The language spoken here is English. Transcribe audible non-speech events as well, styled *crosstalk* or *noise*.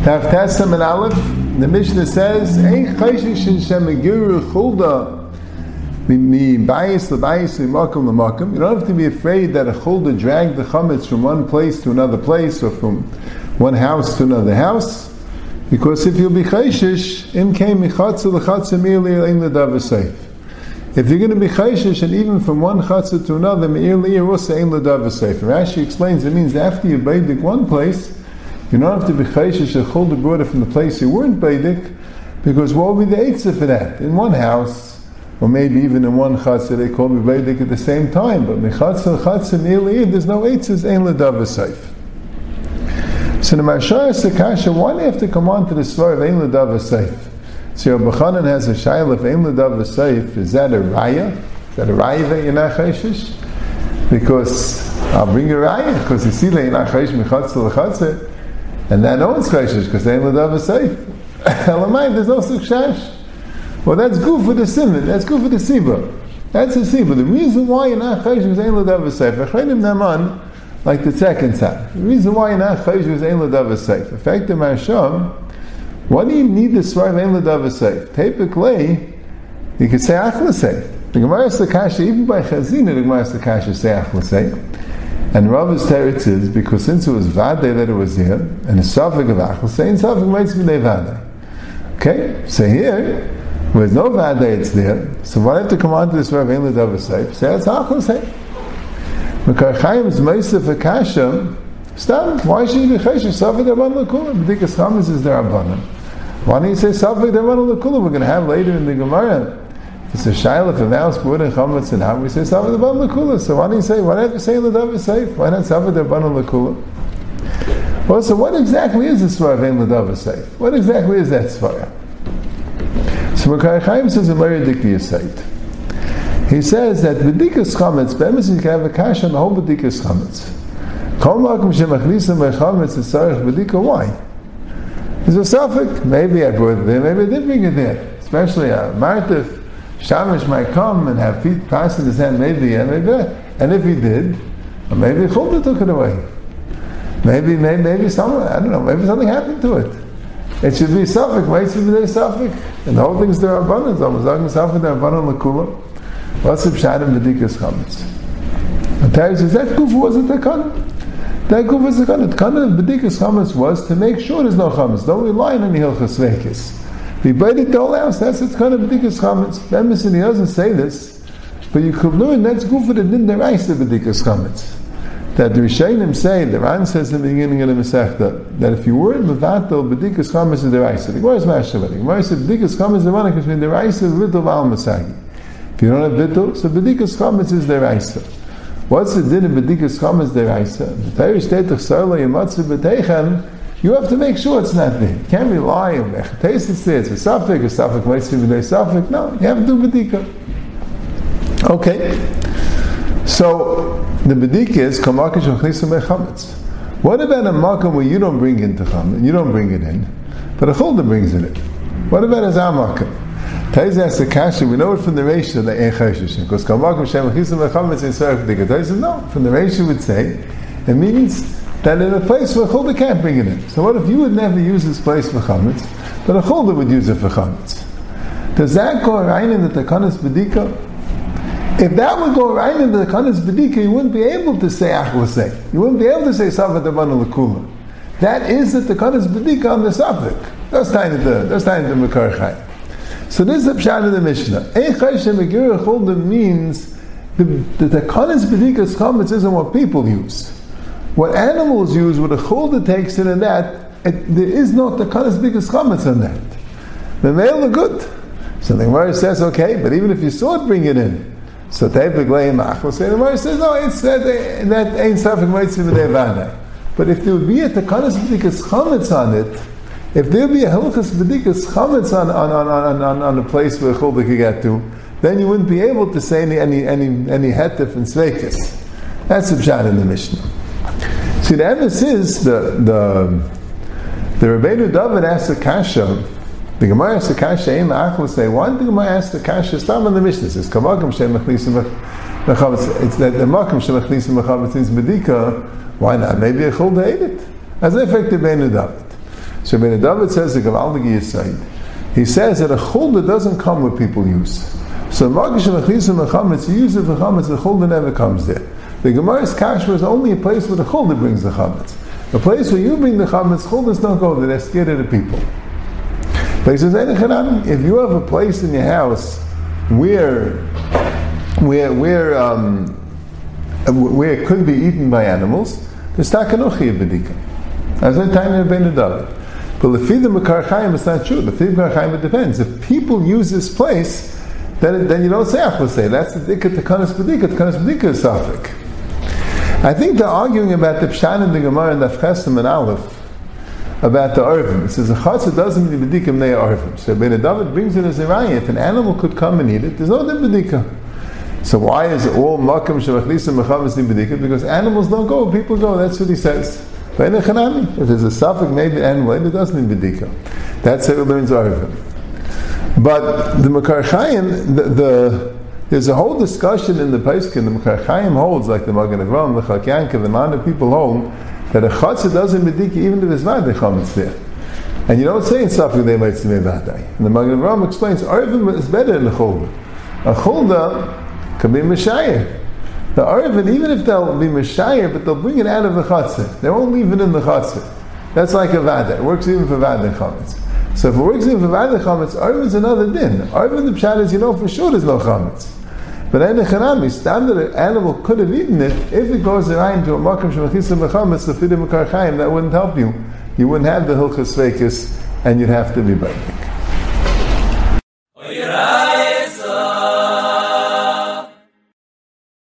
Taftasam and Aleph, the Mishnah says, Ein chayshish shemagiru chulda mi bias lebayis makom lemakom. You don't have to be afraid that a chulda dragged the chametz from one place to another place or from one house to another house. Because if you'll be chayshish, im came michatza lechatza merely ein ledav safe. If you're going to be chayshish, and even from one chatzah to another, me'ir li'ir also ein. Rashi explains it means after you baidik one place, you don't have to be chayshish a chulda brought it from the place you weren't baidik, because what would be the eitzah for that? In one house, or maybe even in one chatzah, they call me baidik at the same time, but mechatzah chatzah me'ir li'ir, there's no eitzahs ein safe. So the Marshaya Sakasha, why do you have to come on to the story of Ein Safe? So Rabbi Chanan has a shayla of Ein Ladav Safe. Is that a raya? Is that a raya that you're not chayshish? Because I'll bring a raya because you see that you're not chayshish mechatzel lechatzel, and that no one's chayshish because Ein Ladav Safe. *laughs* Elamai, there's no success. Well, that's good for the simon. That's good for the siba. That's the siba. The reason why you're not chayshish is Ein Ladav Safe. Achayim Naman like the second side. The reason why you're not chayish is ein ladav safe. The fact of Marsham, why do you need the svar of ein ladav safe? Typically, you could say achla safe. The Gemara Sakasha, even by Chazina, the Gemara Sakasha say achla safe. And Rav's teretz is because since it was vade that it was here, and a suffix of achla say, and might be vade. Okay, so here, there's no vade, it's there. So why have to come on to this of ein ladav safe? Say it's achla safe. Mekar Chaim's Meisef Akasha, stop. Why should you be Cheshish? Safik Rabban Lakula. B'dikas Chametz is their Rabbanim. Why don't you say Safik Rabban Lakula? We're going to have later in the Gemara. It's a Shaila for Mouse, Bud, and Chametz, and how we say Safik Rabban Lakula. So why don't you say, why don't you say Ladav safe? Why not Safik Rabban Lakula? Well, so what exactly is the Svara of Ein Ladav safe? What exactly is that Svara? So Mekar Chaim says a Mary Dikti site. He says that b'dikas chametz, be'emes you can have a kasha on the whole b'dikas chametz. Kol makom shemachnisam be'chametz is tzarech b'dika, why? There's a suffix, maybe I brought it there, maybe I did bring it there. Especially uh, a martif, shamish might come and have feet passing his hand, maybe, and maybe, and if he did, maybe Chulda took it away. Maybe, maybe, maybe someone, I don't know, maybe something happened to it. It should be suffix, why should be suffix? And the whole thing's there abundance, almost like suffix, there abundant lakula. What's the pshat in Vedikas Chametz? And Terry says, that kufu wasn't the kana. That goof was the kana. The kana of Vedikas Chametz was to make sure there's no Chametz. Don't rely on any Hilchas Vekis. It the whole house, that's its kind of Vedikas Chametz. Emerson, he doesn't say this, but you could learn that's goof for the din deraisa Vedikas Chametz. That the Rishayim say, the Ran says in the beginning of the Masechta, that if you were in Mevatel, B'dikas Chametz is deraisa. The Gemara is Mashavadik. The Gemara said, B'dikas Chametz is the one between deraisa and little Al Masagi. If you don't have bittul, so bedikas chametz is deraisa. What's the din of bedikas chametz deraisa? The Torah of sarla yimatzu b'teichem. You have to make sure it's not there. You can't rely on. Taste it's there. It's a suffix. A suffix might be a suffix. No, you have to do bedika. Okay. So the bedika is kamakish uchnisam chametz. What about a makom where you don't bring in chametz, you don't bring it in, but a chulda brings in it in? What about a zamakom? Taiz asks the kasha, we know it from the ratio that Ein Choshish, because Kamakim Shem Achisam Echametz in B'dika. Taiz says, no, from the ratio would say, it means that in a place where Chulda can't bring it in. So what if you would never use this place for Chametz, but a Chulda would use it for Chametz? Does that go right in the Takanas B'dika? If that would go right in the Takanas B'dika, you wouldn't be able to say achlasay. You wouldn't be able to say Savat Abana Lakula. That is the Takanas B'dika on the Safik. That's time of the, that's of the. So this is the pshat of the Mishnah. Eichaysh Megirah Chulda means the, the Takanas B'dikas Chametz isn't what people use. What animals use, what a Chulda takes in and that, it, there is no Takanas B'dikas Chametz in that. The male are good. So the Gemara says, okay, but even if you saw it, bring it in. So Mach will say, the Gemara says, no, it's that, that ain't Safik Maitzim But if there would be a Takanas B'dikas Chametz on it, if there be a Hilchas B'dikas Chametz on, on, on, on, on, a place where a Chulda could get to, then you wouldn't be able to say any, any, any, any hetif and sveikis. That's the pshat in the Mishnah. See, the emes is the, the, the Rebbeinu David asked the Kasha, the Gemara asked the Kasha, Achel say, why did the Gemara ask the Kasha? Stop on the Mishnah. Says, Kavagam Shem Mechlisim mechametz, it's that the makom shemachnisim mechametz means medika, why not? Maybe a chulda ate it. As an effect of David. So Ben David says the Gavaldig Yisayid. He says that a chulda doesn't come where people use. So makom shemachnisim mechametz, you use it for chametz, the chulda never comes there. The Gemara's kasher is only a place where the chulda brings the chametz. A place where you bring the chametz, chuldas don't go there, they're scared of the people. But he says, if you have a place in your house where where where um, where it could be eaten by animals, there's takanochi bedika. As I tell you, Ben David. But the feed the Makar it's not true. The Makar Chaim, it depends. If people use this place, then, then you don't say say That's the dikkat takanas bedika. Takanas bedika is suffik. I think they're arguing about the Pshan and the Gemara and the Chesim and Aleph about the Arvim. It says, a doesn't mean bedikim ney Arvim. So Ben David brings as a raya. If an animal could come and eat it, there's no bedika. So why is it all makam shemachlisa mechamas bedika? Because animals don't go, people go. That's what he says. If there's a suffix maybe animal, it doesn't need bedika. That's how it learns Arvim. But the Makar Chaim, the, the there's a whole discussion in the Paiskin, the Mechar Chaim holds, like the Magen Avram, the Chak the Mana people hold, that a chatzah doesn't medika even if there's not the chametz there. And you don't say in Safik they might say Vadai. And the Magen Avram explains, Arvim is better than the Chulda. A Chulda can be Meshayir. The Arvin, even if they'll be Meshayir, but they'll bring it out of the chatzah. They won't leave it in the chatzah. That's like a Vada. It works even for Vada chametz. So if it works even for Vada chametz, Arvin is another din. Arvin the Pshat is, you know for sure there's no chametz. But in the chanami, standard animal could have eaten it if it goes around to a makam shemachisa mechametz the fidim that wouldn't help you. You wouldn't have the hilchas and you'd have to be binding.